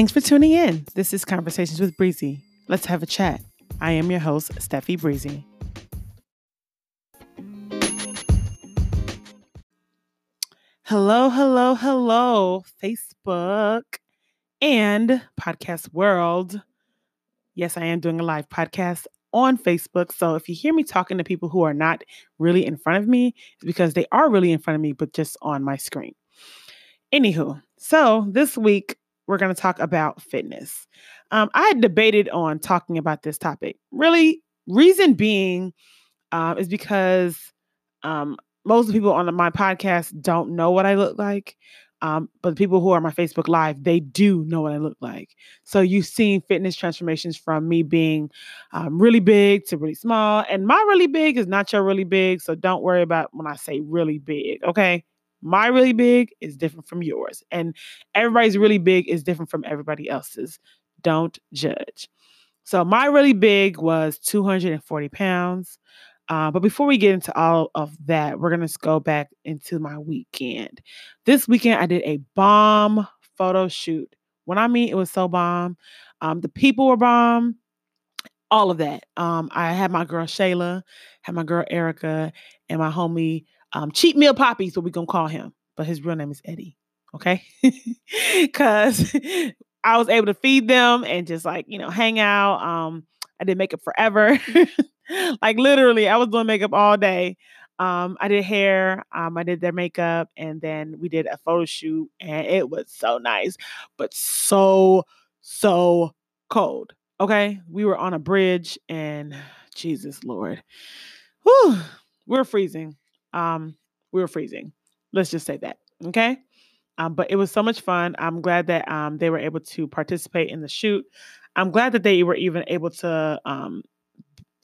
Thanks for tuning in. This is Conversations with Breezy. Let's have a chat. I am your host, Steffi Breezy. Hello, hello, hello, Facebook and podcast world. Yes, I am doing a live podcast on Facebook. So if you hear me talking to people who are not really in front of me, it's because they are really in front of me, but just on my screen. Anywho, so this week we're going to talk about fitness. Um, I had debated on talking about this topic. Really, reason being uh, is because um, most people on my podcast don't know what I look like. Um, but the people who are my Facebook Live, they do know what I look like. So you've seen fitness transformations from me being um, really big to really small. And my really big is not your really big. So don't worry about when I say really big. Okay. My really big is different from yours. And everybody's really big is different from everybody else's. Don't judge. So my really big was 240 pounds. Uh, but before we get into all of that, we're going to go back into my weekend. This weekend, I did a bomb photo shoot. When I mean it was so bomb, um, the people were bomb, all of that. Um, I had my girl Shayla, had my girl Erica, and my homie um, Cheap Meal Poppy, so we're going to call him, but his real name is Eddie. Okay. Because I was able to feed them and just like, you know, hang out. Um, I did makeup forever. like literally, I was doing makeup all day. Um, I did hair, um, I did their makeup, and then we did a photo shoot, and it was so nice, but so, so cold. Okay. We were on a bridge, and Jesus Lord. Whew, we are freezing. Um, we were freezing. Let's just say that. Okay. Um, but it was so much fun. I'm glad that um, they were able to participate in the shoot. I'm glad that they were even able to, um,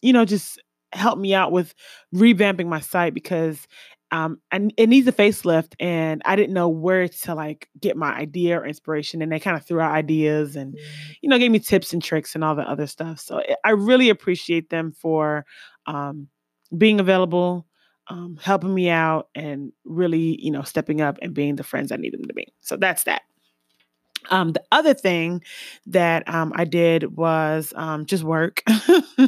you know, just help me out with revamping my site because um, and it needs a facelift, and I didn't know where to like get my idea or inspiration, and they kind of threw out ideas and you know gave me tips and tricks and all the other stuff. So eh, I really appreciate them for um, being available, um, helping me out, and really you know stepping up and being the friends I need them to be. So that's that. Um, the other thing that um, I did was um, just work,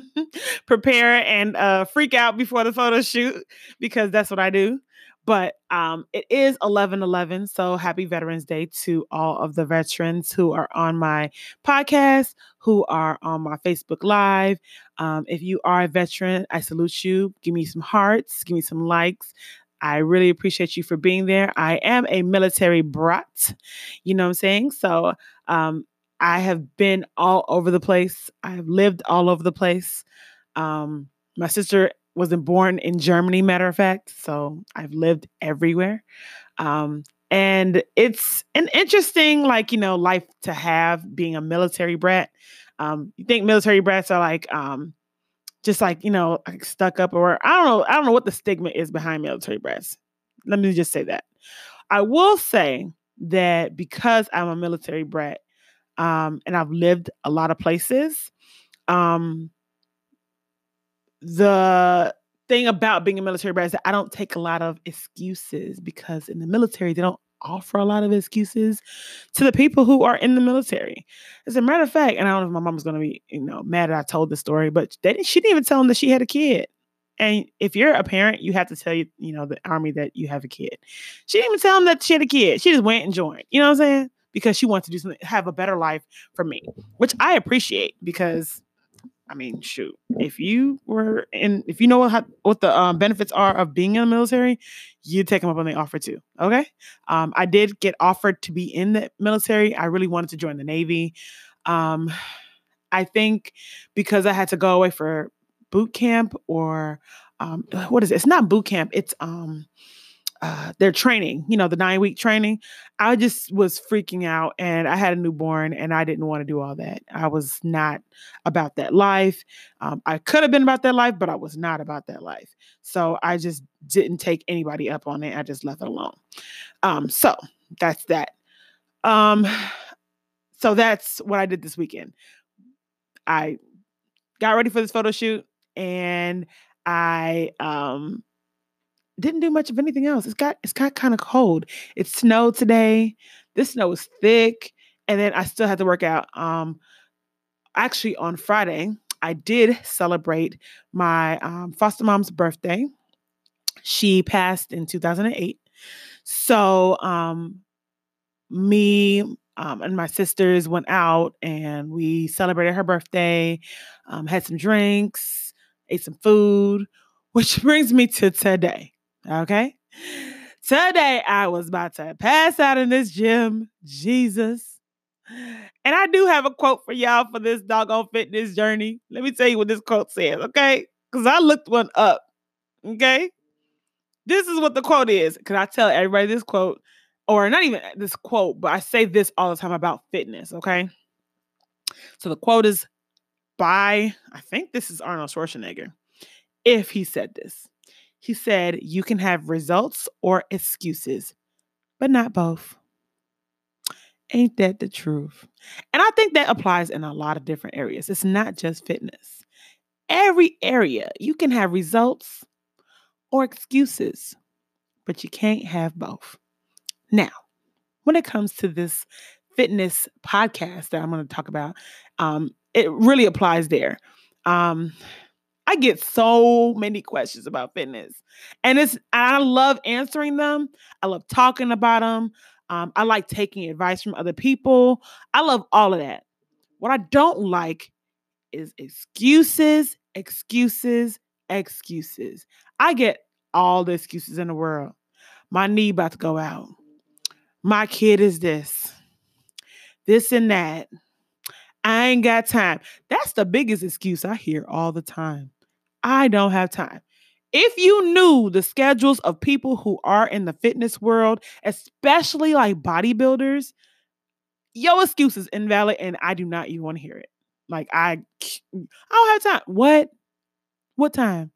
prepare, and uh, freak out before the photo shoot because that's what I do. But um, it is 11 11. So happy Veterans Day to all of the veterans who are on my podcast, who are on my Facebook Live. Um, if you are a veteran, I salute you. Give me some hearts, give me some likes. I really appreciate you for being there. I am a military brat, you know what I'm saying? So um, I have been all over the place. I've lived all over the place. Um, my sister wasn't born in Germany, matter of fact. So I've lived everywhere. Um, and it's an interesting, like, you know, life to have being a military brat. Um, you think military brats are like, um, just like you know like stuck up or I don't know I don't know what the stigma is behind military brats. Let me just say that. I will say that because I'm a military brat um, and I've lived a lot of places, um, the thing about being a military brat is that I don't take a lot of excuses because in the military they don't offer a lot of excuses to the people who are in the military. As a matter of fact, and I don't know if my mom's to be, you know, mad that I told the story, but they, she didn't even tell them that she had a kid. And if you're a parent, you have to tell you, you know, the army that you have a kid. She didn't even tell them that she had a kid. She just went and joined. You know what I'm saying? Because she wants to do something, have a better life for me, which I appreciate because I mean, shoot, if you were in, if you know what, what the um, benefits are of being in the military, you'd take them up on the offer too. Okay. Um, I did get offered to be in the military. I really wanted to join the Navy. Um, I think because I had to go away for boot camp or um, what is it? It's not boot camp. It's um, uh, their training, you know, the nine week training, I just was freaking out and I had a newborn and I didn't want to do all that. I was not about that life. Um, I could have been about that life, but I was not about that life. So I just didn't take anybody up on it. I just left it alone. Um, so that's that. Um, so that's what I did this weekend. I got ready for this photo shoot and I um didn't do much of anything else. It's got it's got kind of cold. It snowed today. This snow was thick and then I still had to work out. Um, actually, on Friday, I did celebrate my um, foster mom's birthday. She passed in 2008. So, um, me um, and my sisters went out and we celebrated her birthday, um, had some drinks, ate some food, which brings me to today. Okay. Today, I was about to pass out in this gym. Jesus. And I do have a quote for y'all for this doggone fitness journey. Let me tell you what this quote says, okay? Because I looked one up, okay? This is what the quote is. Can I tell everybody this quote? Or not even this quote, but I say this all the time about fitness, okay? So the quote is by, I think this is Arnold Schwarzenegger, if he said this. He said, You can have results or excuses, but not both. Ain't that the truth? And I think that applies in a lot of different areas. It's not just fitness. Every area, you can have results or excuses, but you can't have both. Now, when it comes to this fitness podcast that I'm going to talk about, um, it really applies there. Um, I get so many questions about fitness, and it's I love answering them. I love talking about them. Um, I like taking advice from other people. I love all of that. What I don't like is excuses, excuses, excuses. I get all the excuses in the world. My knee about to go out. My kid is this, this and that. I ain't got time. That's the biggest excuse I hear all the time. I don't have time. If you knew the schedules of people who are in the fitness world, especially like bodybuilders, your excuse is invalid and I do not even want to hear it. Like I I don't have time. What? What time?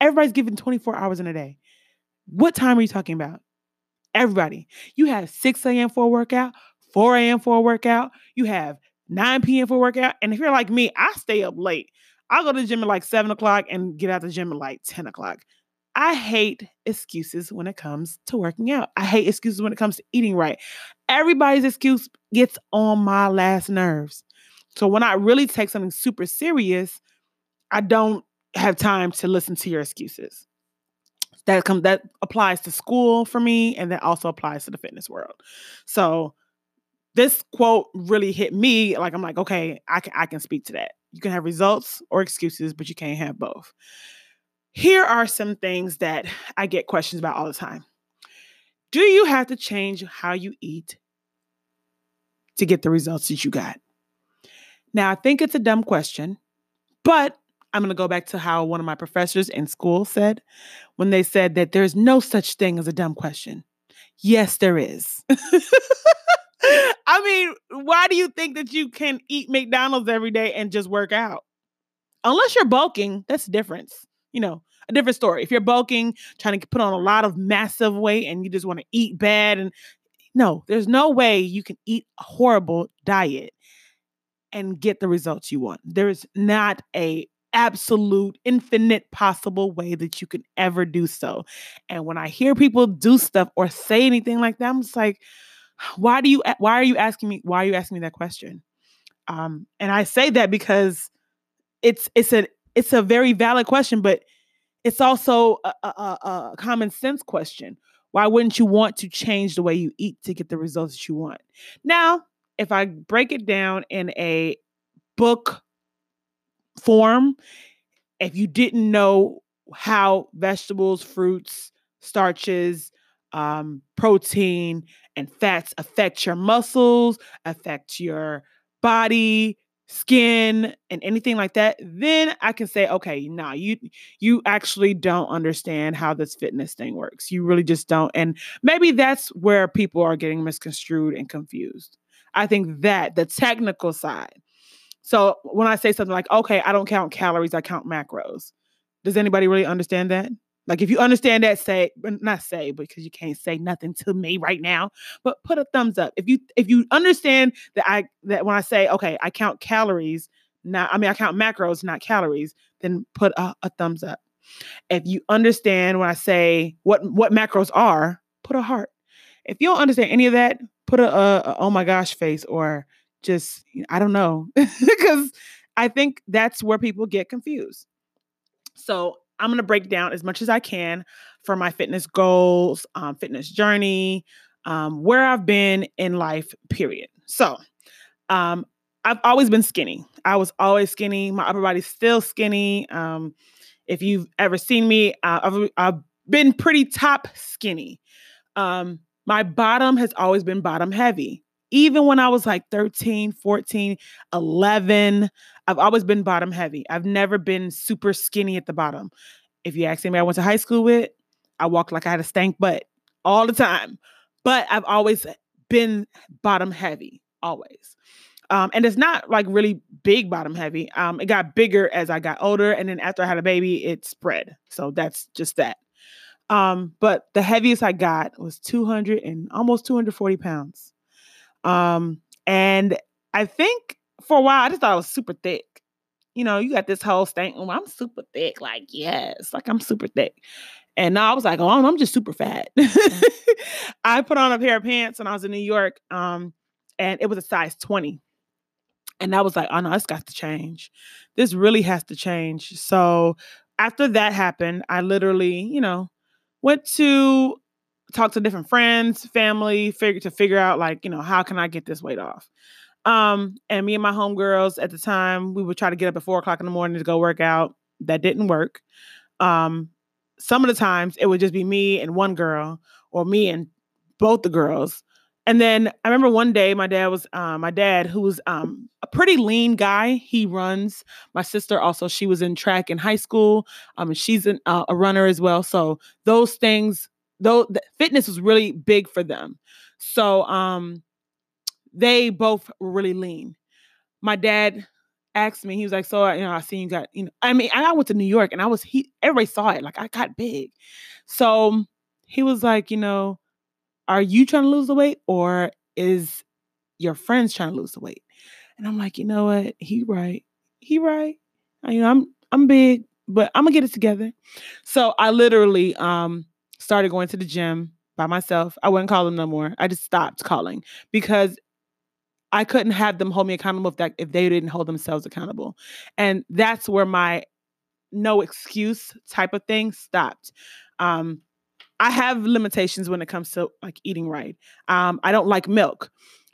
Everybody's given 24 hours in a day. What time are you talking about? Everybody. You have 6 a.m. for a workout, 4 a.m. for a workout, you have 9 p.m. for a workout. And if you're like me, I stay up late. I'll go to the gym at like seven o'clock and get out the gym at like 10 o'clock. I hate excuses when it comes to working out. I hate excuses when it comes to eating right. Everybody's excuse gets on my last nerves. So when I really take something super serious, I don't have time to listen to your excuses. That comes that applies to school for me and that also applies to the fitness world. So this quote really hit me like I'm like, okay, I can I can speak to that. You can have results or excuses, but you can't have both. Here are some things that I get questions about all the time. Do you have to change how you eat to get the results that you got? Now, I think it's a dumb question, but I'm going to go back to how one of my professors in school said when they said that there's no such thing as a dumb question. Yes, there is. I mean, why do you think that you can eat McDonald's every day and just work out? Unless you're bulking, that's a difference. You know, a different story. If you're bulking, trying to put on a lot of massive weight and you just want to eat bad and no, there's no way you can eat a horrible diet and get the results you want. There is not a absolute infinite possible way that you can ever do so. And when I hear people do stuff or say anything like that, I'm just like, why do you why are you asking me why are you asking me that question? Um and i say that because it's it's a it's a very valid question but it's also a, a, a, common sense question. Why wouldn't you want to change the way you eat to get the results that you want? Now if i break it down in a book form if you didn't know how vegetables fruits starches um, protein and fats affect your muscles, affect your body, skin, and anything like that, then I can say, okay, nah, you you actually don't understand how this fitness thing works. You really just don't. And maybe that's where people are getting misconstrued and confused. I think that the technical side. So when I say something like, okay, I don't count calories, I count macros. Does anybody really understand that? Like if you understand that, say not say because you can't say nothing to me right now, but put a thumbs up. If you if you understand that I that when I say okay, I count calories, not I mean I count macros, not calories, then put a, a thumbs up. If you understand when I say what what macros are, put a heart. If you don't understand any of that, put a, a, a oh my gosh face or just I don't know because I think that's where people get confused. So I'm going to break down as much as I can for my fitness goals, um, fitness journey, um, where I've been in life, period. So um, I've always been skinny. I was always skinny. My upper body's still skinny. Um, if you've ever seen me, uh, I've, I've, been pretty top skinny. Um, my bottom has always been bottom heavy. Even when I was like 13, 14, 11, I've always been bottom heavy. I've never been super skinny at the bottom. If you ask anybody I went to high school with, I walked like I had a stank butt all the time. But I've always been bottom heavy, always. Um, and it's not like really big bottom heavy. Um, it got bigger as I got older, and then after I had a baby, it spread. So that's just that. Um, but the heaviest I got was 200 and almost 240 pounds. Um, and I think for a while I just thought I was super thick. You know, you got this whole thing. Oh, I'm super thick. Like, yes, like I'm super thick. And now I was like, oh, I'm just super fat. I put on a pair of pants when I was in New York, um, and it was a size 20. And I was like, oh no, it's got to change. This really has to change. So after that happened, I literally, you know, went to talk to different friends, family, figure to figure out like, you know, how can I get this weight off? Um, and me and my homegirls at the time, we would try to get up at four o'clock in the morning to go work out. That didn't work. Um, some of the times it would just be me and one girl, or me and both the girls. And then I remember one day my dad was uh, my dad, who was um, a pretty lean guy. He runs. My sister also, she was in track in high school. Um, she's an, uh, a runner as well. So those things, though, fitness was really big for them. So um, they both were really lean. My dad asked me, he was like, "So you know, I seen you got you know." I mean, I went to New York and I was he. Everybody saw it. Like I got big. So he was like, you know are you trying to lose the weight or is your friends trying to lose the weight? And I'm like, you know what? He right. He right. You know, I'm I'm big, but I'm gonna get it together. So I literally um started going to the gym by myself. I wouldn't call them no more. I just stopped calling because I couldn't have them hold me accountable if that if they didn't hold themselves accountable. And that's where my no excuse type of thing stopped. Um, I have limitations when it comes to like eating right. Um, I don't like milk.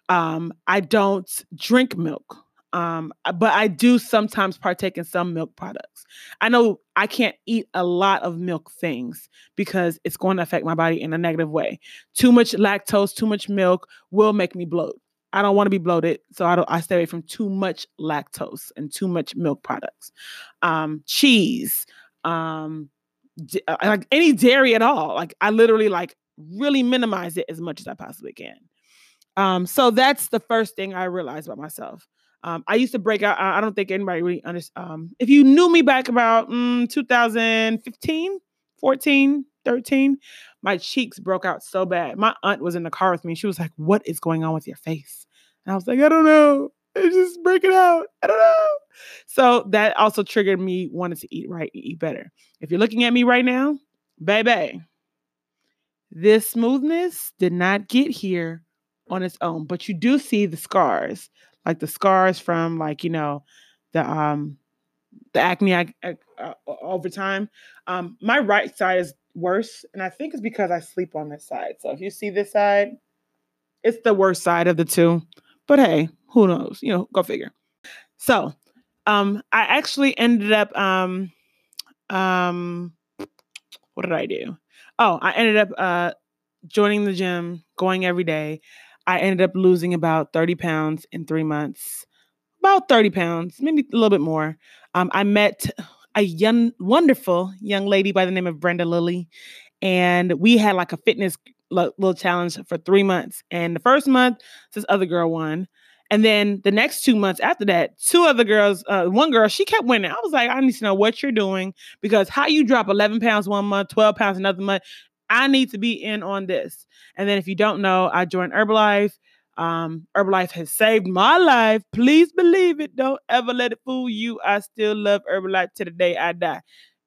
Um, I don't drink milk. Um, uh, but I do sometimes partake in some milk products. I know I can't eat a lot of milk things because it's going to affect my body in a negative way. Too much lactose, too much milk will make me bloat. I don't want to be bloated, so I don't. I stay away from too much lactose and too much milk products. Um, cheese, um, uh, like any dairy at all. Like I literally like really minimize it as much as I possibly can. Um, so that's the first thing I realized about myself. Um, I used to break out. I don't think anybody really understands. Um, if you knew me back about mm, 2015, 14, 13, my cheeks broke out so bad. My aunt was in the car with me. She was like, What is going on with your face? And I was like, I don't know. It's just breaking out. I don't know. So that also triggered me wanting to eat right, eat better. If you're looking at me right now, baby, this smoothness did not get here on its own, but you do see the scars, like the scars from like, you know, the um the acne uh, uh, over time. Um my right side is worse, and I think it's because I sleep on this side. So if you see this side, it's the worst side of the two. But hey, who knows? You know, go figure. So, um, I actually ended up um um what did I do? Oh, I ended up uh joining the gym, going every day. I ended up losing about 30 pounds in three months. About 30 pounds, maybe a little bit more. Um, I met a young, wonderful young lady by the name of Brenda Lilly, and we had like a fitness little challenge for three months. And the first month, this other girl won. And then the next two months after that, two other girls, uh, one girl, she kept winning. I was like, I need to know what you're doing because how you drop 11 pounds one month, 12 pounds another month, I need to be in on this. And then if you don't know, I joined Herbalife. Um, Herbalife has saved my life. Please believe it. Don't ever let it fool you. I still love Herbalife to the day I die.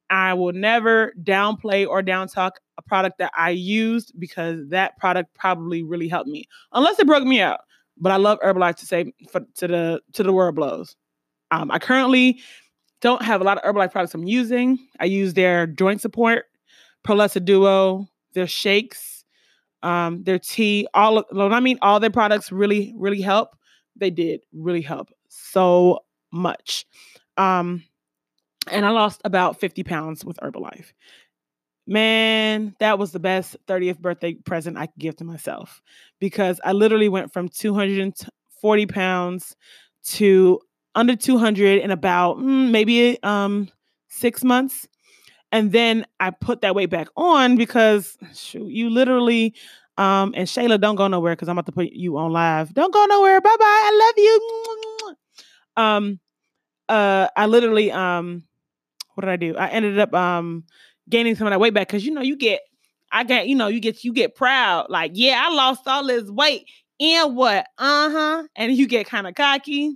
I will never downplay or down talk a product that I used because that product probably really helped me, unless it broke me out. But I love Herbalife to say for, to the to the world blows. Um, I currently don't have a lot of Herbalife products I'm using. I use their joint support, Prolessa Duo, their shakes, um, their tea. All of, I mean, all their products really, really help. They did really help so much. Um, and I lost about 50 pounds with Herbalife. Man, that was the best 30th birthday present I could give to myself because I literally went from 240 pounds to under 200 in about mm, maybe um, six months. And then I put that weight back on because shoot, you literally, um, and Shayla, don't go nowhere because I'm about to put you on live. Don't go nowhere. Bye bye. I love you. Um, uh, I literally, um, what did I do? I ended up um gaining some of that weight back because you know you get, I got, you know, you get you get proud like, yeah, I lost all this weight and what, uh huh, and you get kind of cocky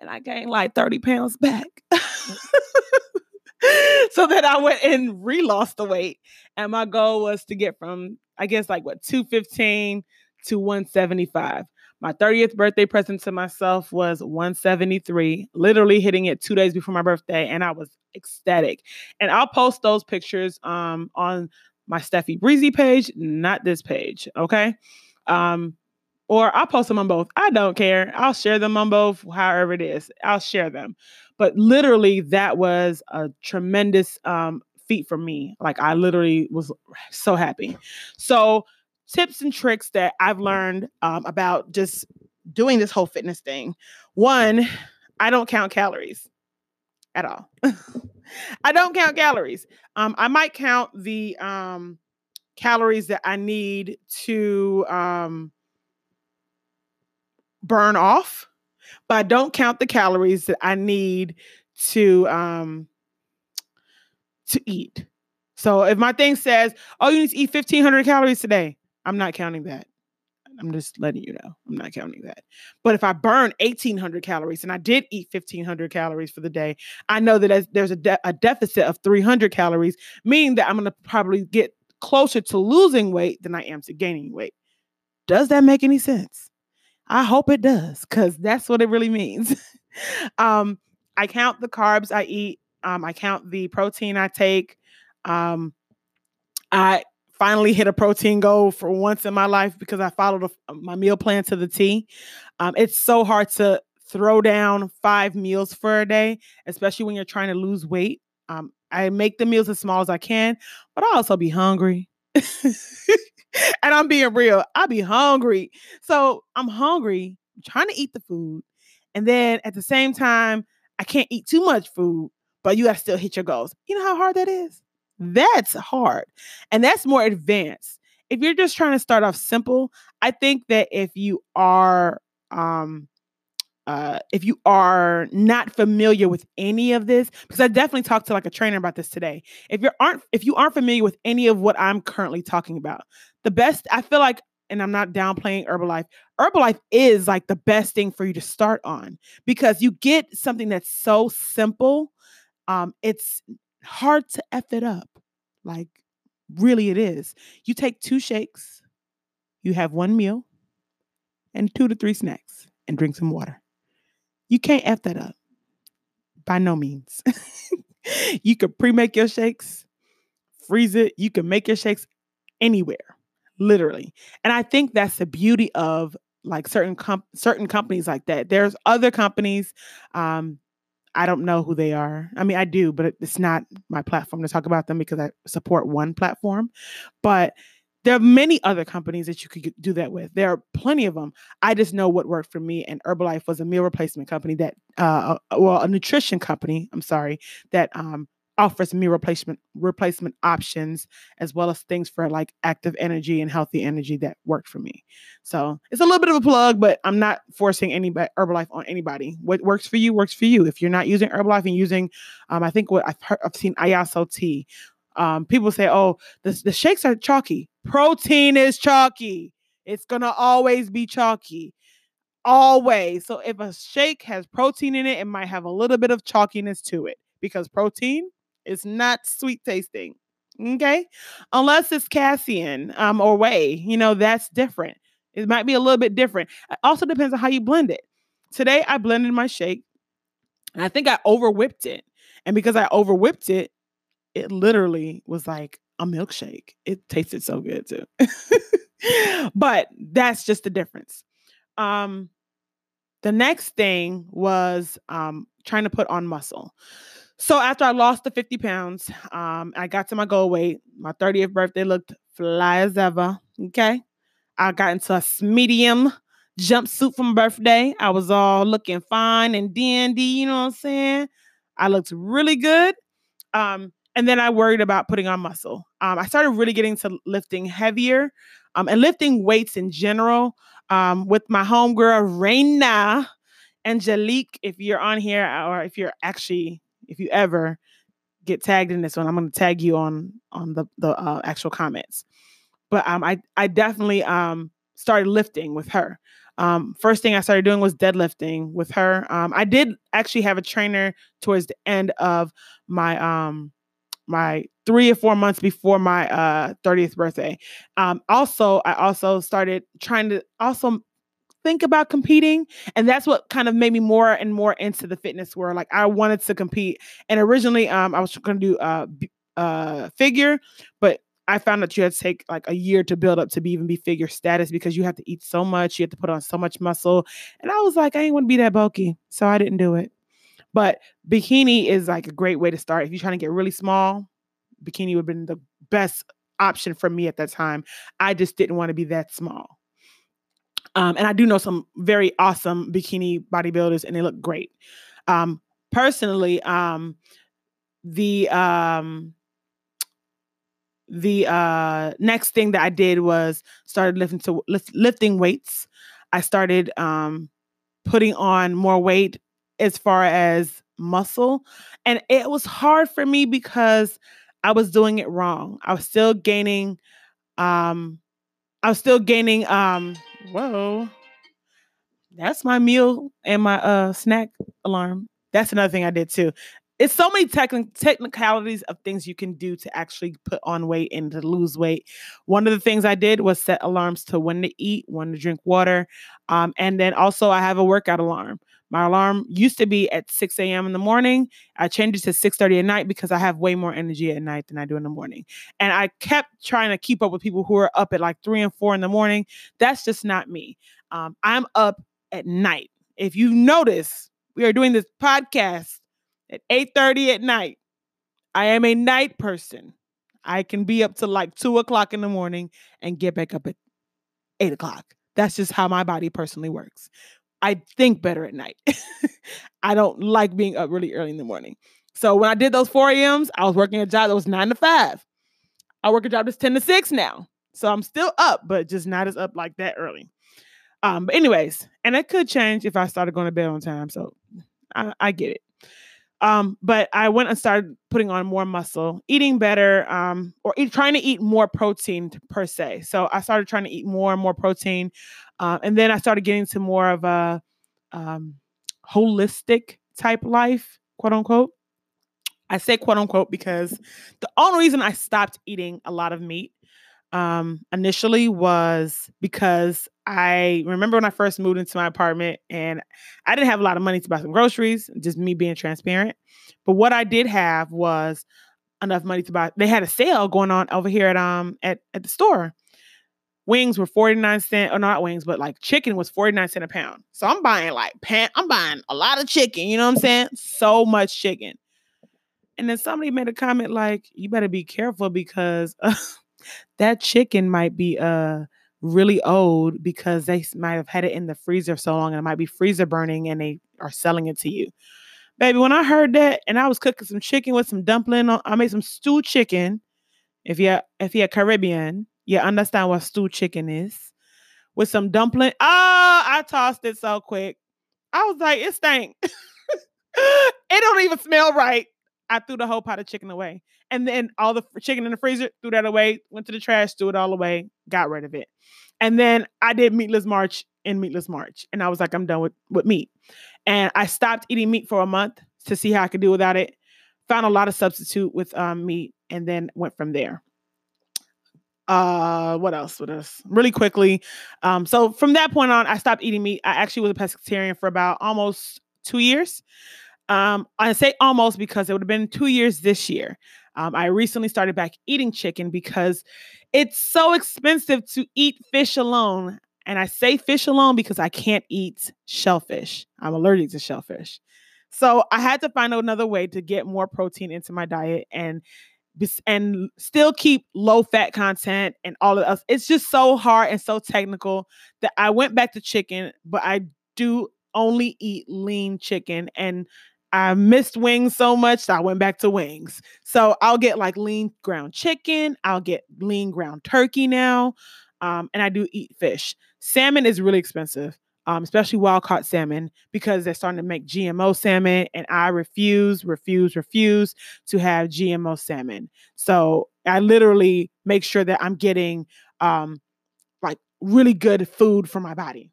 and I gained like 30 pounds back. so then I went and re-lost the weight. And my goal was to get from, I guess, like what, 215 to 175. My 30th birthday present to myself was 173, literally hitting it two days before my birthday. And I was ecstatic. And I'll post those pictures um, on my Steffi Breezy page, not this page. Okay. Um, or I'll post them on both. I don't care. I'll share them on both, however it is. I'll share them. But literally, that was a tremendous um, feat for me. Like I literally was so happy. So tips and tricks that I've learned um, about just doing this whole fitness thing. One, I don't count calories at all. I don't count calories. Um, I might count the um, calories that I need to um, burn off, but I don't count the calories that I need to um to eat. So if my thing says, "Oh, you need to eat 1500 calories today," I'm not counting that. I'm just letting you know. I'm not counting that. But if I burn 1800 calories and I did eat 1500 calories for the day, I know that there's a, de- a deficit of 300 calories, meaning that I'm going to probably get closer to losing weight than I am to gaining weight. Does that make any sense? I hope it does because that's what it really means. um, I count the carbs I eat. Um, I count the protein I take. Um, I finally hit a protein goal for once in my life because I followed a, my meal plan to the T. Um, it's so hard to throw down five meals for a day, especially when you're trying to lose weight. Um, I make the meals as small as I can, but I also be hungry. and I'm being real. I be hungry. So I'm hungry, trying to eat the food. And then at the same time, I can't eat too much food, but you have to still hit your goals. You know how hard that is? That's hard. And that's more advanced. If you're just trying to start off simple, I think that if you are um uh, if you are not familiar with any of this, because I definitely talked to like a trainer about this today. If you aren't if you aren't familiar with any of what I'm currently talking about, the best I feel like, and I'm not downplaying Herbalife. Herbalife is like the best thing for you to start on because you get something that's so simple. Um, it's hard to f it up, like really it is. You take two shakes, you have one meal, and two to three snacks, and drink some water you can't F that up by no means. you could pre make your shakes, freeze it. You can make your shakes anywhere, literally. And I think that's the beauty of like certain com- certain companies like that. There's other companies. Um, I don't know who they are. I mean, I do, but it's not my platform to talk about them because I support one platform. But there are many other companies that you could do that with. There are plenty of them. I just know what worked for me. And Herbalife was a meal replacement company that, uh, uh, well, a nutrition company. I'm sorry that um, offers meal replacement replacement options as well as things for like active energy and healthy energy that worked for me. So it's a little bit of a plug, but I'm not forcing any Herbalife on anybody. What works for you works for you. If you're not using Herbalife and using, um, I think what I've heard, I've seen Iaso tea. Um, people say, "Oh, the the shakes are chalky." Protein is chalky. It's going to always be chalky. Always. So if a shake has protein in it, it might have a little bit of chalkiness to it because protein is not sweet tasting. Okay. Unless it's casein um, or whey, you know, that's different. It might be a little bit different. It also depends on how you blend it. Today I blended my shake and I think I over whipped it. And because I over whipped it, it literally was like a milkshake. It tasted so good too. but that's just the difference. Um, the next thing was um, trying to put on muscle. So after I lost the 50 pounds, um, I got to my goal weight. My 30th birthday looked fly as ever. Okay. I got into a medium jumpsuit from birthday. I was all looking fine and dandy, you know what I'm saying? I looked really good. Um, and then I worried about putting on muscle. Um, I started really getting to lifting heavier um, and lifting weights in general um, with my homegirl, Raina Angelique. If you're on here or if you're actually, if you ever get tagged in this one, I'm going to tag you on on the, the uh, actual comments. But um, I, I definitely um, started lifting with her. Um, first thing I started doing was deadlifting with her. Um, I did actually have a trainer towards the end of my um, my three or four months before my uh 30th birthday. Um, also, I also started trying to also think about competing and that's what kind of made me more and more into the fitness world like i wanted to compete and originally um i was going to do uh uh figure but I found that you had to take like a year to build up to be even be figure status because you have to eat so much, you have to put on so much muscle. And I was like, I ain't want to be that bulky. So I didn't do it. But bikini is like a great way to start. If you're trying to get really small, bikini would have been the best option for me at that time. I just didn't want to be that small. Um, and I do know some very awesome bikini bodybuilders, and they look great. Um, personally, um, the um, the uh, next thing that I did was started lifting to lift, lifting weights. I started um, putting on more weight as far as muscle, and it was hard for me because I was doing it wrong. I was still gaining um I was still gaining um whoa. That's my meal and my uh snack alarm. That's another thing I did too. It's so many techn- technicalities of things you can do to actually put on weight and to lose weight. One of the things I did was set alarms to when to eat, when to drink water, um, and then also I have a workout alarm. My alarm used to be at 6 a.m. in the morning. I changed it to 6:30 at night because I have way more energy at night than I do in the morning. And I kept trying to keep up with people who are up at like three and four in the morning. That's just not me. Um, I'm up at night. If you notice, we are doing this podcast at 8:30 at night. I am a night person. I can be up to like two o'clock in the morning and get back up at eight o'clock. That's just how my body personally works. I think better at night. I don't like being up really early in the morning. So when I did those 4 a.m.s, I was working a job that was nine to five. I work a job that's 10 to 6 now. So I'm still up, but just not as up like that early. Um, but anyways, and it could change if I started going to bed on time. So I, I get it. Um, but I went and started putting on more muscle, eating better, um, or eat, trying to eat more protein per se. So I started trying to eat more and more protein. Uh, and then I started getting to more of a um, holistic type life, quote unquote. I say quote unquote because the only reason I stopped eating a lot of meat um, initially was because I remember when I first moved into my apartment and I didn't have a lot of money to buy some groceries, just me being transparent. But what I did have was enough money to buy. They had a sale going on over here at um at, at the store. Wings were 49 cent, or not wings, but like chicken was 49 cent a pound. So I'm buying like pan, I'm buying a lot of chicken, you know what I'm saying? So much chicken. And then somebody made a comment like, you better be careful because that chicken might be uh really old because they might have had it in the freezer so long and it might be freezer burning and they are selling it to you. Baby, when I heard that and I was cooking some chicken with some dumpling, on, I made some stewed chicken. If you're if you're Caribbean, you understand what stewed chicken is. With some dumpling. Oh, I tossed it so quick. I was like, it stank. it don't even smell right. I threw the whole pot of chicken away. And then all the chicken in the freezer, threw that away, went to the trash, threw it all away, got rid of it. And then I did meatless March in meatless March. And I was like, I'm done with, with meat. And I stopped eating meat for a month to see how I could do without it. Found a lot of substitute with um, meat and then went from there uh what else what else really quickly um so from that point on i stopped eating meat i actually was a pescatarian for about almost two years um i say almost because it would have been two years this year. Um, i recently started back eating chicken because it's so expensive to eat fish alone and i say fish alone because i can't eat shellfish. I'm allergic to shellfish. So i had to find another way to get more protein into my diet and and still keep low fat content and all of us. It's just so hard and so technical that I went back to chicken, but I do only eat lean chicken and I missed wings so much so I went back to wings. So I'll get like lean ground chicken, I'll get lean ground turkey now. Um, and I do eat fish. Salmon is really expensive um, especially wild caught salmon, because they're starting to make GMO salmon. And I refuse, refuse, refuse to have GMO salmon. So I literally make sure that I'm getting um, like really good food for my body.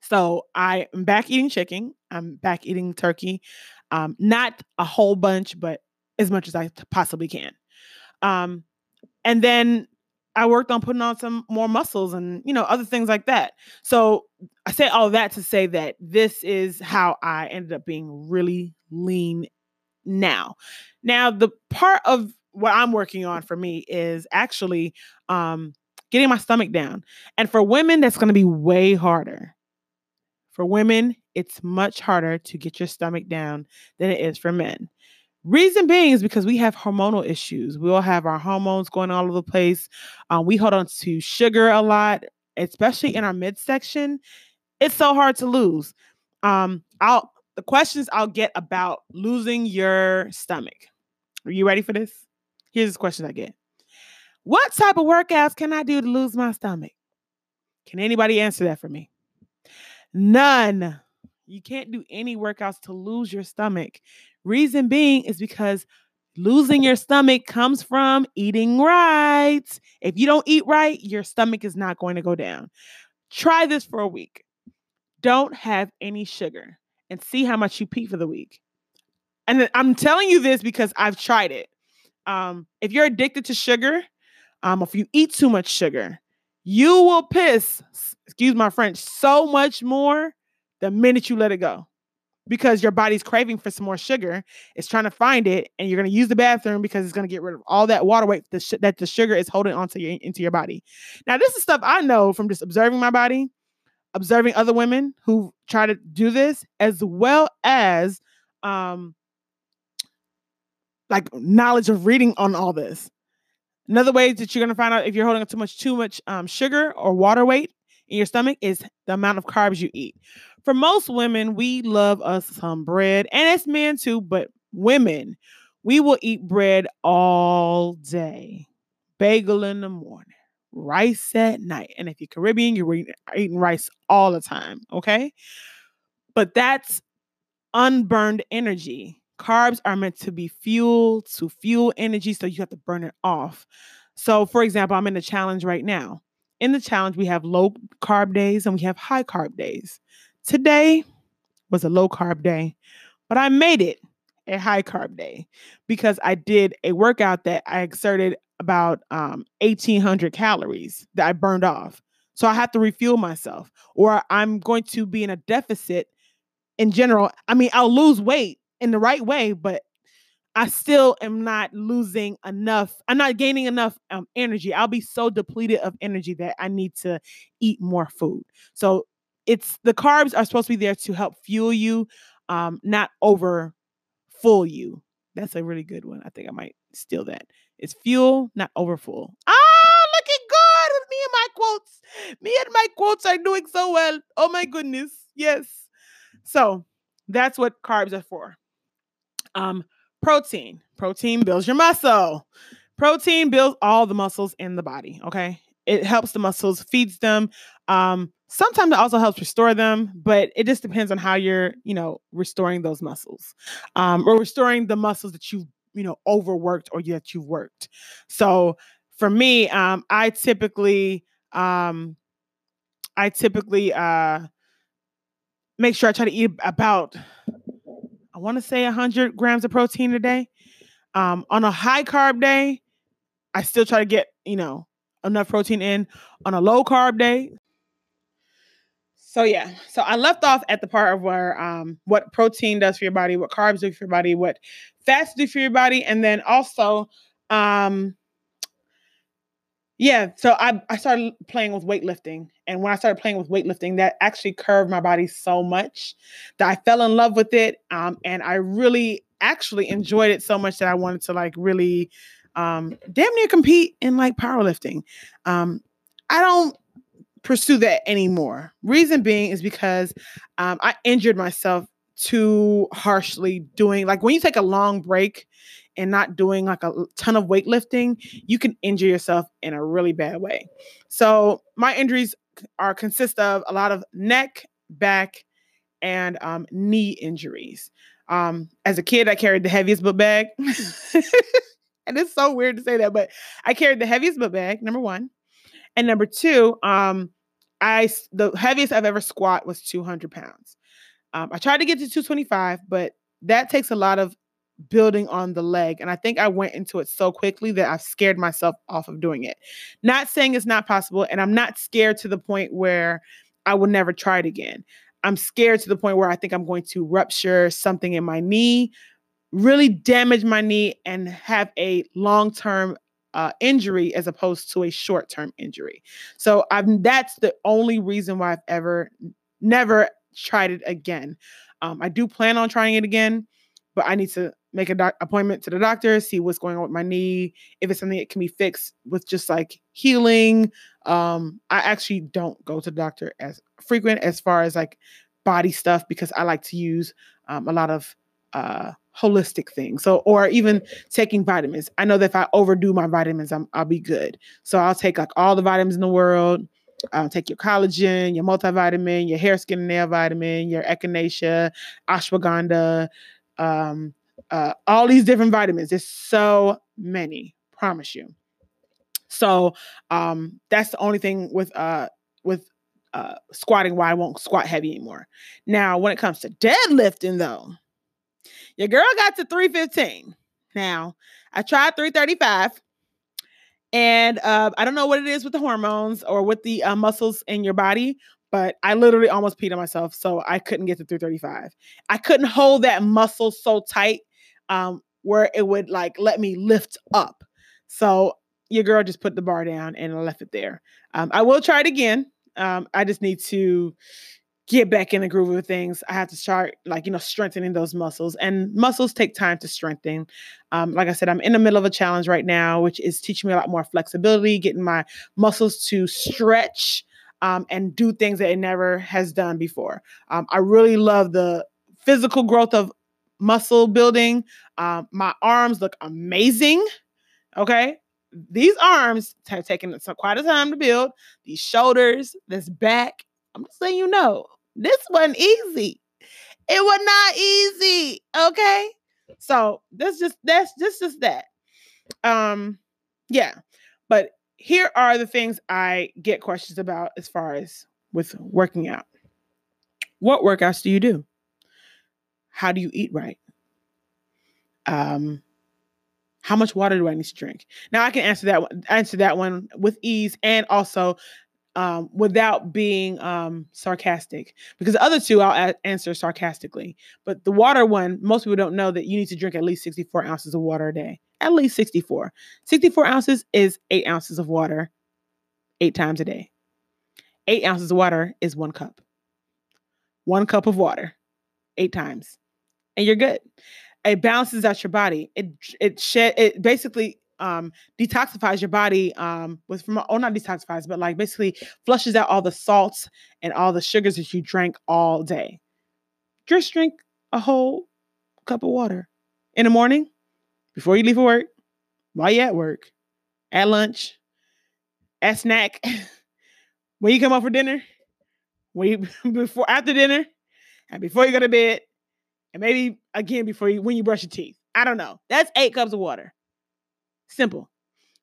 So I am back eating chicken. I'm back eating turkey. Um, not a whole bunch, but as much as I possibly can. Um, and then I worked on putting on some more muscles and you know other things like that. So I say all that to say that this is how I ended up being really lean now. Now the part of what I'm working on for me is actually um getting my stomach down. And for women that's going to be way harder. For women, it's much harder to get your stomach down than it is for men. Reason being is because we have hormonal issues. We all have our hormones going all over the place. Um, we hold on to sugar a lot, especially in our midsection. It's so hard to lose. Um, I'll the questions I'll get about losing your stomach. Are you ready for this? Here's the question I get. What type of workouts can I do to lose my stomach? Can anybody answer that for me? None. You can't do any workouts to lose your stomach. Reason being is because losing your stomach comes from eating right. If you don't eat right, your stomach is not going to go down. Try this for a week. Don't have any sugar and see how much you pee for the week. And I'm telling you this because I've tried it. Um, if you're addicted to sugar, um, if you eat too much sugar, you will piss, excuse my French, so much more the minute you let it go because your body's craving for some more sugar. It's trying to find it, and you're going to use the bathroom because it's going to get rid of all that water weight that the sugar is holding onto your into your body. Now, this is stuff I know from just observing my body, observing other women who try to do this, as well as um, like knowledge of reading on all this. Another way that you're going to find out if you're holding up too much too much um, sugar or water weight in your stomach is the amount of carbs you eat for most women, we love us some bread, and it's men too, but women, we will eat bread all day. Bagel in the morning, rice at night. And if you're Caribbean, you're eating rice all the time, okay? But that's unburned energy. Carbs are meant to be fuel, to fuel energy, so you have to burn it off. So, for example, I'm in a challenge right now. In the challenge, we have low carb days and we have high carb days. Today was a low carb day, but I made it a high carb day because I did a workout that I exerted about um, 1800 calories that I burned off. So I have to refuel myself, or I'm going to be in a deficit in general. I mean, I'll lose weight in the right way, but I still am not losing enough. I'm not gaining enough um, energy. I'll be so depleted of energy that I need to eat more food. So it's the carbs are supposed to be there to help fuel you, um, not over full you. That's a really good one. I think I might steal that. It's fuel, not over full. Ah, looking good with me and my quotes. Me and my quotes are doing so well. Oh my goodness. Yes. So that's what carbs are for. Um, protein. Protein builds your muscle. Protein builds all the muscles in the body. Okay. It helps the muscles, feeds them. Um, Sometimes it also helps restore them, but it just depends on how you're, you know, restoring those muscles, um, or restoring the muscles that you've, you know, overworked or that you've worked. So for me, um, I typically, um, I typically uh, make sure I try to eat about, want to say 100 grams of protein a day. Um, on a high carb day, I still try to get, you know, enough protein in. On a low carb day, so yeah, so I left off at the part of where um, what protein does for your body, what carbs do for your body, what fats do for your body, and then also, um, yeah. So I I started playing with weightlifting, and when I started playing with weightlifting, that actually curved my body so much that I fell in love with it, um, and I really actually enjoyed it so much that I wanted to like really um, damn near compete in like powerlifting. Um, I don't pursue that anymore. Reason being is because um, I injured myself too harshly doing like when you take a long break and not doing like a ton of weightlifting, you can injure yourself in a really bad way. So my injuries are consist of a lot of neck, back, and um, knee injuries. Um, as a kid, I carried the heaviest book bag. and it's so weird to say that, but I carried the heaviest book bag, number one. And number two, um, I the heaviest I've ever squat was 200 pounds. Um, I tried to get to 225, but that takes a lot of building on the leg. And I think I went into it so quickly that I've scared myself off of doing it. Not saying it's not possible, and I'm not scared to the point where I will never try it again. I'm scared to the point where I think I'm going to rupture something in my knee, really damage my knee, and have a long term uh, injury as opposed to a short term injury. So I'm that's the only reason why I've ever never tried it again. Um, I do plan on trying it again, but I need to make an doc- appointment to the doctor, see what's going on with my knee, if it's something that can be fixed with just like healing. Um, I actually don't go to the doctor as frequent as far as like body stuff because I like to use um, a lot of uh, holistic things. So, or even taking vitamins. I know that if I overdo my vitamins, I'm, I'll be good. So I'll take like all the vitamins in the world. I'll take your collagen, your multivitamin, your hair, skin, and nail vitamin, your echinacea, ashwagandha, um, uh, all these different vitamins. There's so many, promise you. So um, that's the only thing with uh, with uh, squatting why I won't squat heavy anymore. Now, when it comes to deadlifting, though, your girl got to 315. Now, I tried 335. And uh, I don't know what it is with the hormones or with the uh, muscles in your body, but I literally almost peed on myself. So I couldn't get to 335. I couldn't hold that muscle so tight um, where it would like let me lift up. So your girl just put the bar down and left it there. Um, I will try it again. Um, I just need to get back in the groove of things, I have to start like, you know, strengthening those muscles. And muscles take time to strengthen. Um, like I said, I'm in the middle of a challenge right now, which is teaching me a lot more flexibility, getting my muscles to stretch um, and do things that it never has done before. Um, I really love the physical growth of muscle building. Um, my arms look amazing. Okay. These arms have taken some, quite a time to build. These shoulders, this back, I'm just letting you know, this wasn't easy. It was not easy. Okay. So this just that's just just that. Um, yeah. But here are the things I get questions about as far as with working out. What workouts do you do? How do you eat right? Um, how much water do I need to drink? Now I can answer that one, answer that one with ease, and also um, without being um, sarcastic. Because the other two I'll a- answer sarcastically. But the water one, most people don't know that you need to drink at least 64 ounces of water a day. At least 64. 64 ounces is eight ounces of water eight times a day. Eight ounces of water is one cup. One cup of water, eight times, and you're good. It balances out your body. It it shed it basically um, detoxifies your body um, with from oh not detoxifies, but like basically flushes out all the salts and all the sugars that you drank all day. Just drink a whole cup of water in the morning before you leave for work, while you're at work, at lunch, at snack, when you come up for dinner, when you before after dinner, and before you go to bed, and maybe again before you when you brush your teeth. I don't know. That's eight cups of water. Simple.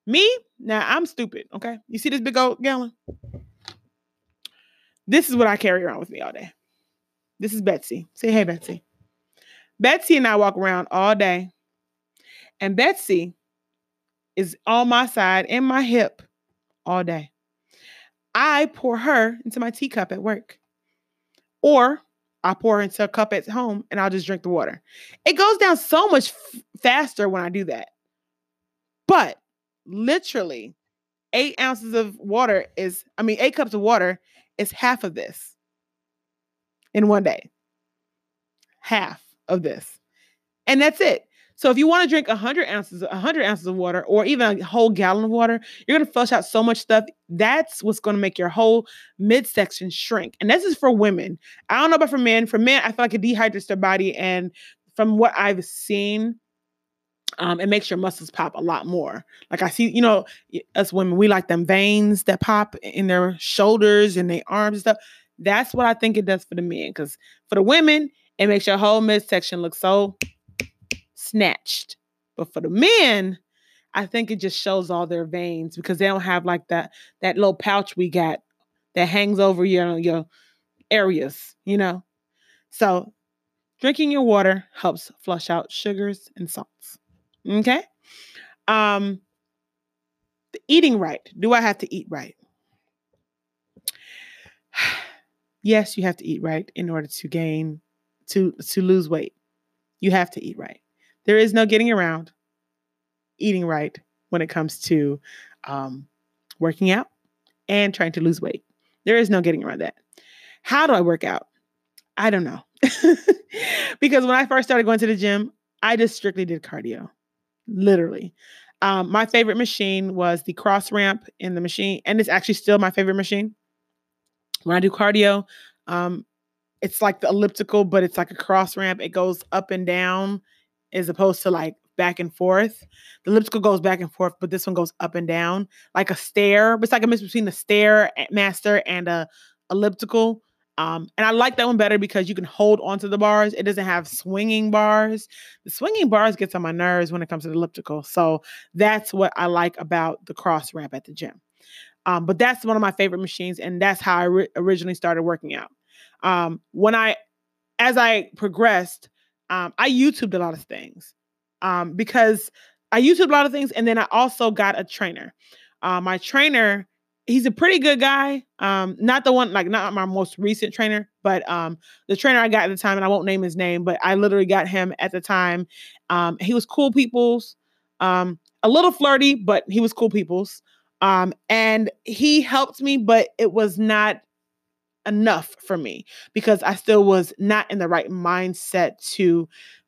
Me, now I'm stupid. Okay. You see this big old gallon? This is what I carry around with me all day. This is Betsy. Say hey, Betsy. Betsy and I walk around all day And Betsy is on my side in my hip all day. I pour her into my teacup at work. Or I pour into a cup at home and I'll just drink the water. It goes down so much f- faster when I do that. But literally, eight ounces of water is, I mean, eight cups of water is half of this in one day. Half of this. And that's it. So if you want to drink 100 ounces, 100 ounces of water, or even a whole gallon of water, you're going to flush out so much stuff. That's what's going to make your whole midsection shrink. And this is for women. I don't know about for men. For men, I feel like it dehydrates their body. And from what I've seen, um, it makes your muscles pop a lot more. Like I see, you know, us women, we like them veins that pop in their shoulders and their arms and stuff. That's what I think it does for the men. Because for the women, it makes your whole midsection look so snatched. But for the men, I think it just shows all their veins because they don't have like that that little pouch we got that hangs over your your areas, you know. So drinking your water helps flush out sugars and salts. Okay? Um eating right. Do I have to eat right? yes, you have to eat right in order to gain to to lose weight. You have to eat right there is no getting around eating right when it comes to um, working out and trying to lose weight. There is no getting around that. How do I work out? I don't know. because when I first started going to the gym, I just strictly did cardio, literally. Um, my favorite machine was the cross ramp in the machine, and it's actually still my favorite machine. When I do cardio, um, it's like the elliptical, but it's like a cross ramp. It goes up and down as opposed to like back and forth. The elliptical goes back and forth, but this one goes up and down like a stair. It's like a mix between a stair master and a elliptical. Um, and I like that one better because you can hold onto the bars. It doesn't have swinging bars. The swinging bars gets on my nerves when it comes to the elliptical. So that's what I like about the cross ramp at the gym. Um, but that's one of my favorite machines, and that's how I originally started working out. Um, when I, as I progressed, um, I YouTubed a lot of things um, because I YouTubed a lot of things, and then I also got a trainer. Uh, my trainer, he's a pretty good guy. Um, not the one, like not my most recent trainer, but um, the trainer I got at the time, and I won't name his name, but I literally got him at the time. Um, he was cool people's, um, a little flirty, but he was cool people's. And he helped me, but it was not enough for me because I still was not in the right mindset to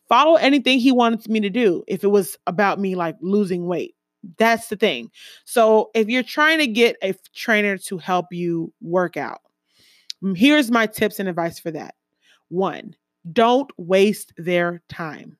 follow anything he wanted me to do if it was about me like losing weight. That's the thing. So if you're trying to get a trainer to help you work out, mm, here's my tips and advice for that. One, don't waste their time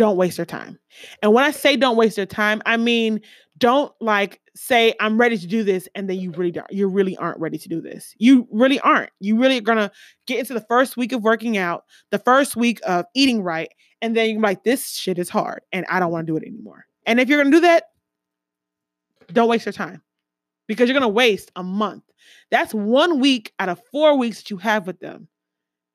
don't waste their time. And when I say don't waste their time, I mean don't like say I'm ready to do this and then you really don't you really aren't ready to do this. You really aren't. You really are to get into the first week of working out, the first week of eating right, and then you're like this shit is hard and I don't want to do it anymore. And if you're to do that, don't waste your time because you're to waste a month. That's one week out of 4 weeks that you have with them.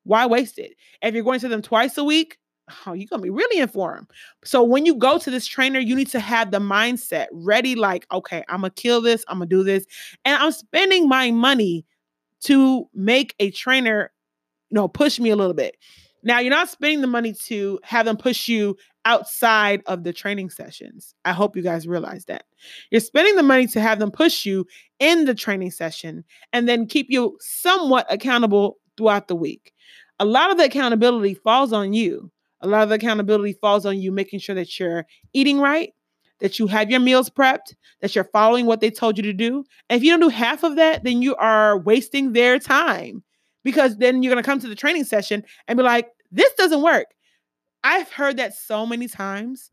Why waste it? If you're going to them twice a week, oh, you're gonna be really informed. So when you go to this trainer, you need to have the mindset ready, like, okay, I'm gonna kill this, I'm gonna do this, and I'm spending my money to make a trainer, you know, push me a little bit. Now you're not spending the money to have them push you outside of the training sessions. I hope you guys realize that. You're spending the money to have them push you in the training session and then keep you somewhat accountable throughout the week. A lot of the accountability falls on you a lot of accountability falls on you making sure that you're eating right, that you have your meals prepped, that you're following what they told you to do. And if you don't do half of that, then you are wasting their time because then you're going to come to the training session and be like, this doesn't work. I've heard that so many times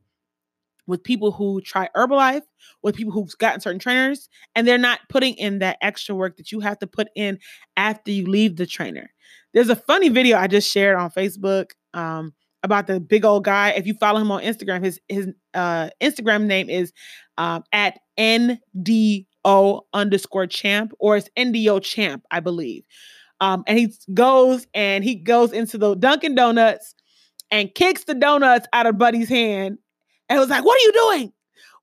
with people who try Herbalife, with people who've gotten certain trainers, and they're not putting in that extra work that you have to put in after you leave the trainer. There's a funny video I just shared on Facebook. Um, about the big old guy. If you follow him on Instagram, his his uh, Instagram name is um, at NDO underscore champ, or it's NDO champ, I believe. Um, and he goes and he goes into the Dunkin' Donuts and kicks the donuts out of Buddy's hand And was like, what are you doing?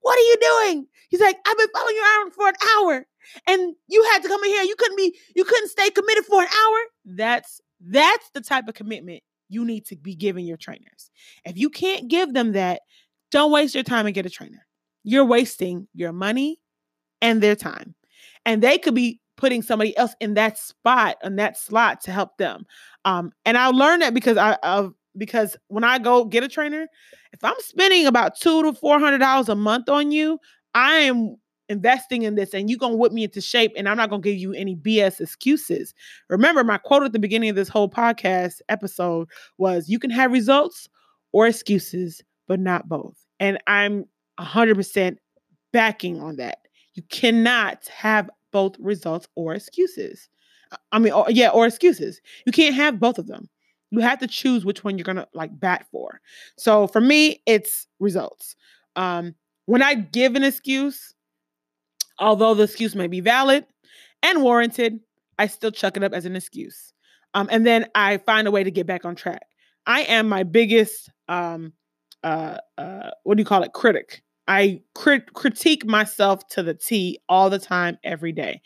What are you doing? He's like, I've been following you around for an hour. And you had to come in here. You couldn't be, you couldn't stay committed for an hour. That's that's the type of commitment you need to be giving your trainers. If you can't give them that, don't waste your time and get a trainer. You're wasting your money and their time. And they could be putting somebody else in that spot and that slot to help them. Um, and I learned that because I of because when I go get a trainer, if I'm spending about two to four hundred dollars a month on you, I am investing in this and you're gonna whip me into shape and I'm not gonna give you any BS excuses. Remember, my quote at the beginning of this whole podcast episode was you can have results or excuses, but not both. And I'm 100% backing on that. You cannot have both results or excuses. I mean, or, yeah, or excuses. You can't have both of them. You have to choose which one you're gonna like bat for. So for me, it's results. Um, when I give an excuse, although the excuse may be valid and warranted, I still chuck it up as an excuse. Um, and then I find a way to get back on track. I am my biggest um, uh, uh, what do you call it? Critic. I crit- critique myself to the T all the time, every day.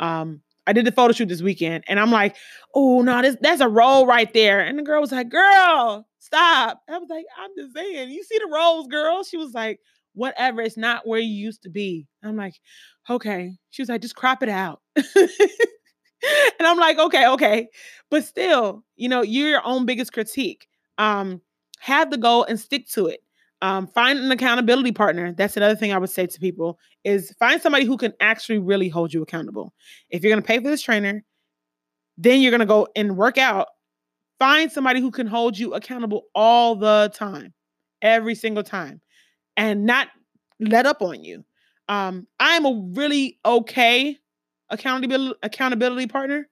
Um, I did the photo shoot this weekend, and I'm like, "Oh no, this that's a roll right there." And the girl was like, "Girl, stop!" I was like, "I'm just saying, you see the rolls, girl." She was like, "Whatever, it's not where you used to be." I'm like, "Okay." She was like, "Just crop it out." and I'm like, "Okay, okay," but still, you know, you're your own biggest critique. Um, have the goal and stick to it. Um, find an accountability partner. That's another thing I would say to people is find somebody who can actually really hold you accountable. If you're to pay for this trainer, then you're to go and work out. Find somebody who can hold you accountable all the time, every single time, and not let up on you. Um, I'm a really okay accountability accountability partner,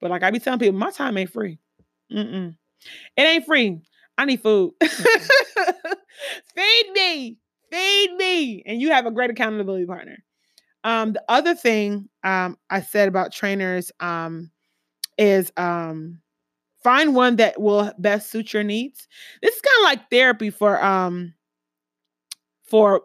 but like I be telling people, my time ain't free. Mm-mm. It ain't free. I need food. feed me, feed me. And you have a great accountability partner. Um, the other thing um, I said about trainers um, is um, find one that will best suit your needs. This is kind of like therapy for um, for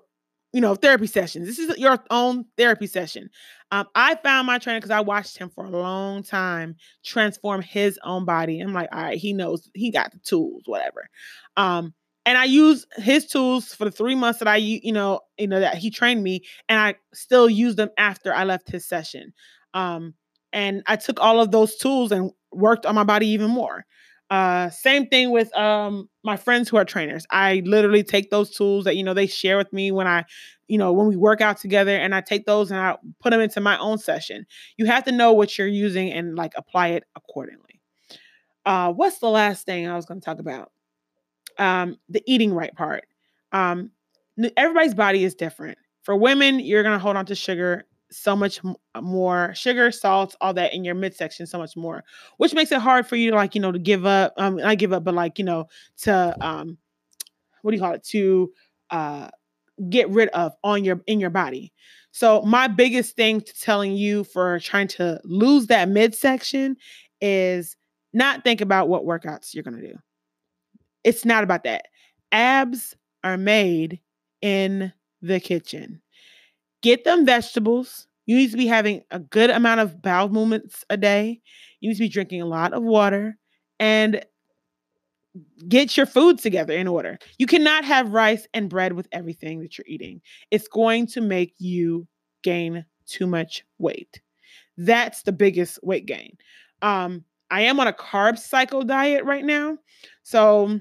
you know, therapy sessions. This is your own therapy session. Um, I found my trainer because I watched him for a long time transform his own body. I'm like, all right, he knows he got the tools, whatever. Um, and I use his tools for the three months that I, you know, you know that he trained me, and I still use them after I left his session. Um, and I took all of those tools and worked on my body even more. Uh, same thing with um, my friends who are trainers. I literally take those tools that you know they share with me when I, you know, when we work out together, and I take those and I put them into my own session. You have to know what you're using and like apply it accordingly. Uh, what's the last thing I was going to talk about? Um, the eating right part. Um, everybody's body is different. For women, you're going to hold on to sugar so much uh, more sugar, salt, all that in your midsection, so much more, which makes it hard for you to like, you know, to give up. Um, not give up, but like, you know, to um, what do you call it? To uh, get rid of on your in your body. So my biggest thing to telling you for trying to lose that midsection is not think about what workouts you're gonna do. It's not about that. Abs are made in the kitchen. Get them vegetables. You need to be having a good amount of bowel movements a day. You need to be drinking a lot of water and get your food together in order. You cannot have rice and bread with everything that you're eating. It's going to make you gain too much weight. That's the biggest weight gain. Um, I am on a carb cycle diet right now. So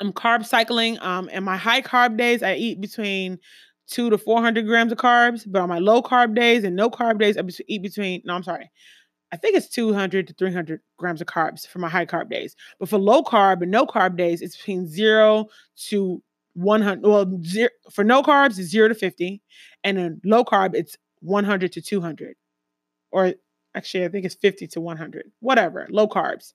I'm carb cycling. Um, and my high carb days, I eat between two to 400 grams of carbs, but on my low carb days and no carb days, I eat between, no, I'm sorry. I think it's 200 to 300 grams of carbs for my high carb days. But for low carb and no carb days, it's between zero to 100. Well, zero, for no carbs, it's zero to 50. And then low carb, it's 100 to 200. Or actually, I think it's 50 to 100. Whatever, low carbs.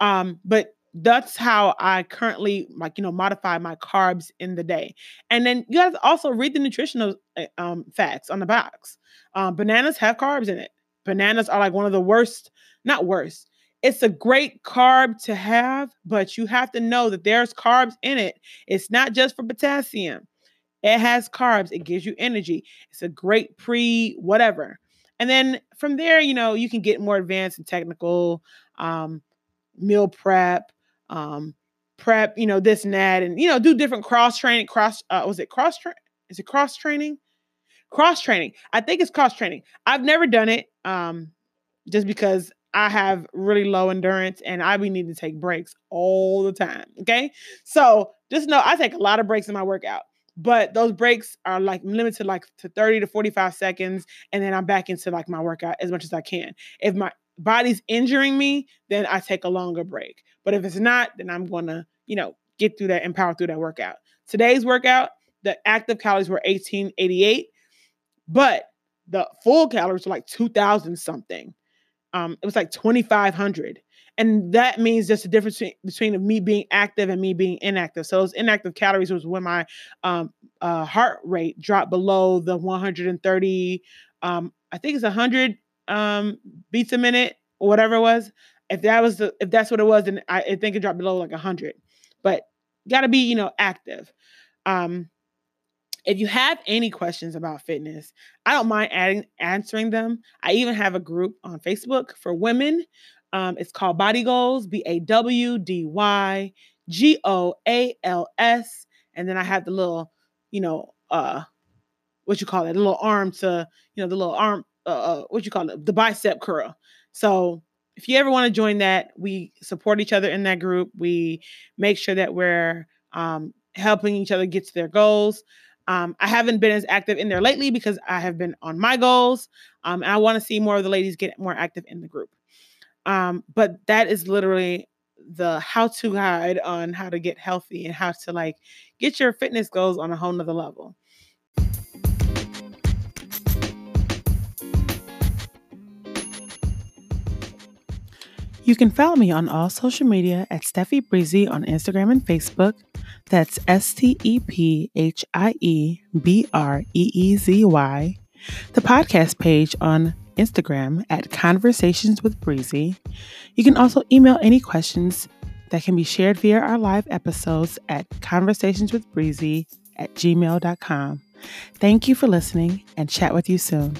Um, but that's how I currently like you know modify my carbs in the day. And then you guys also read the nutritional eh, um, facts on the box. Um, bananas have carbs in it. Bananas are like one of the worst, not worst. it's a great carb to have, but you have to know that there's carbs in it. It's not just for potassium. It has carbs. It gives you energy. It's a great pre whatever. And then from there, you know, you can get more advanced and technical um, meal prep, um, prep, you know, this and that, and you know, do different cross training. Cross uh, was it cross train? Is it cross training? Cross training. I think it's cross training. I've never done it, um, just because I have really low endurance and I be needing to take breaks all the time. Okay. So just know I take a lot of breaks in my workout, but those breaks are like limited like to 30 to 45 seconds. And then I'm back into like my workout as much as I can. If my body's injuring me, then I take a longer break. But if it's not, then I'm going to, you know, get through that and power through that workout. Today's workout, the active calories were 1888, but the full calories were like 2000 something um, it was like 2,500. And that means just the difference between, between me being active and me being inactive. So those inactive calories was when my um, uh, heart rate dropped below the 130, um, I think it's 100 um, beats a minute or whatever it was. If that was the, if that's what it was, then I, I think it dropped below like 100. But got to be, you know, active. Um, if you have any questions about fitness, I don't mind adding answering them. I even have a group on Facebook for women. Um, it's called Body Goals, B A W D Y G O A L S. And then I have the little, you know, uh, what you call it, the little arm to, you know, the little arm, uh, uh what you call it, the bicep curl. So if you ever want to join that, we support each other in that group. We make sure that we're um, helping each other get to their goals. Um, I haven't been as active in there lately because I have been on my goals. Um, and I want to see more of the ladies get more active in the group. Um, but that is literally the how to guide on how to get healthy and how to like get your fitness goals on a whole nother level. You can follow me on all social media at Stephie Breezy on Instagram and Facebook. That's S T E P H I E B R E E Z Y. The podcast page on Instagram at Conversations with Breezy. You can also email any questions that can be shared via our live episodes at conversationswithbreezy at gmail.com. Thank you for listening and chat with you soon.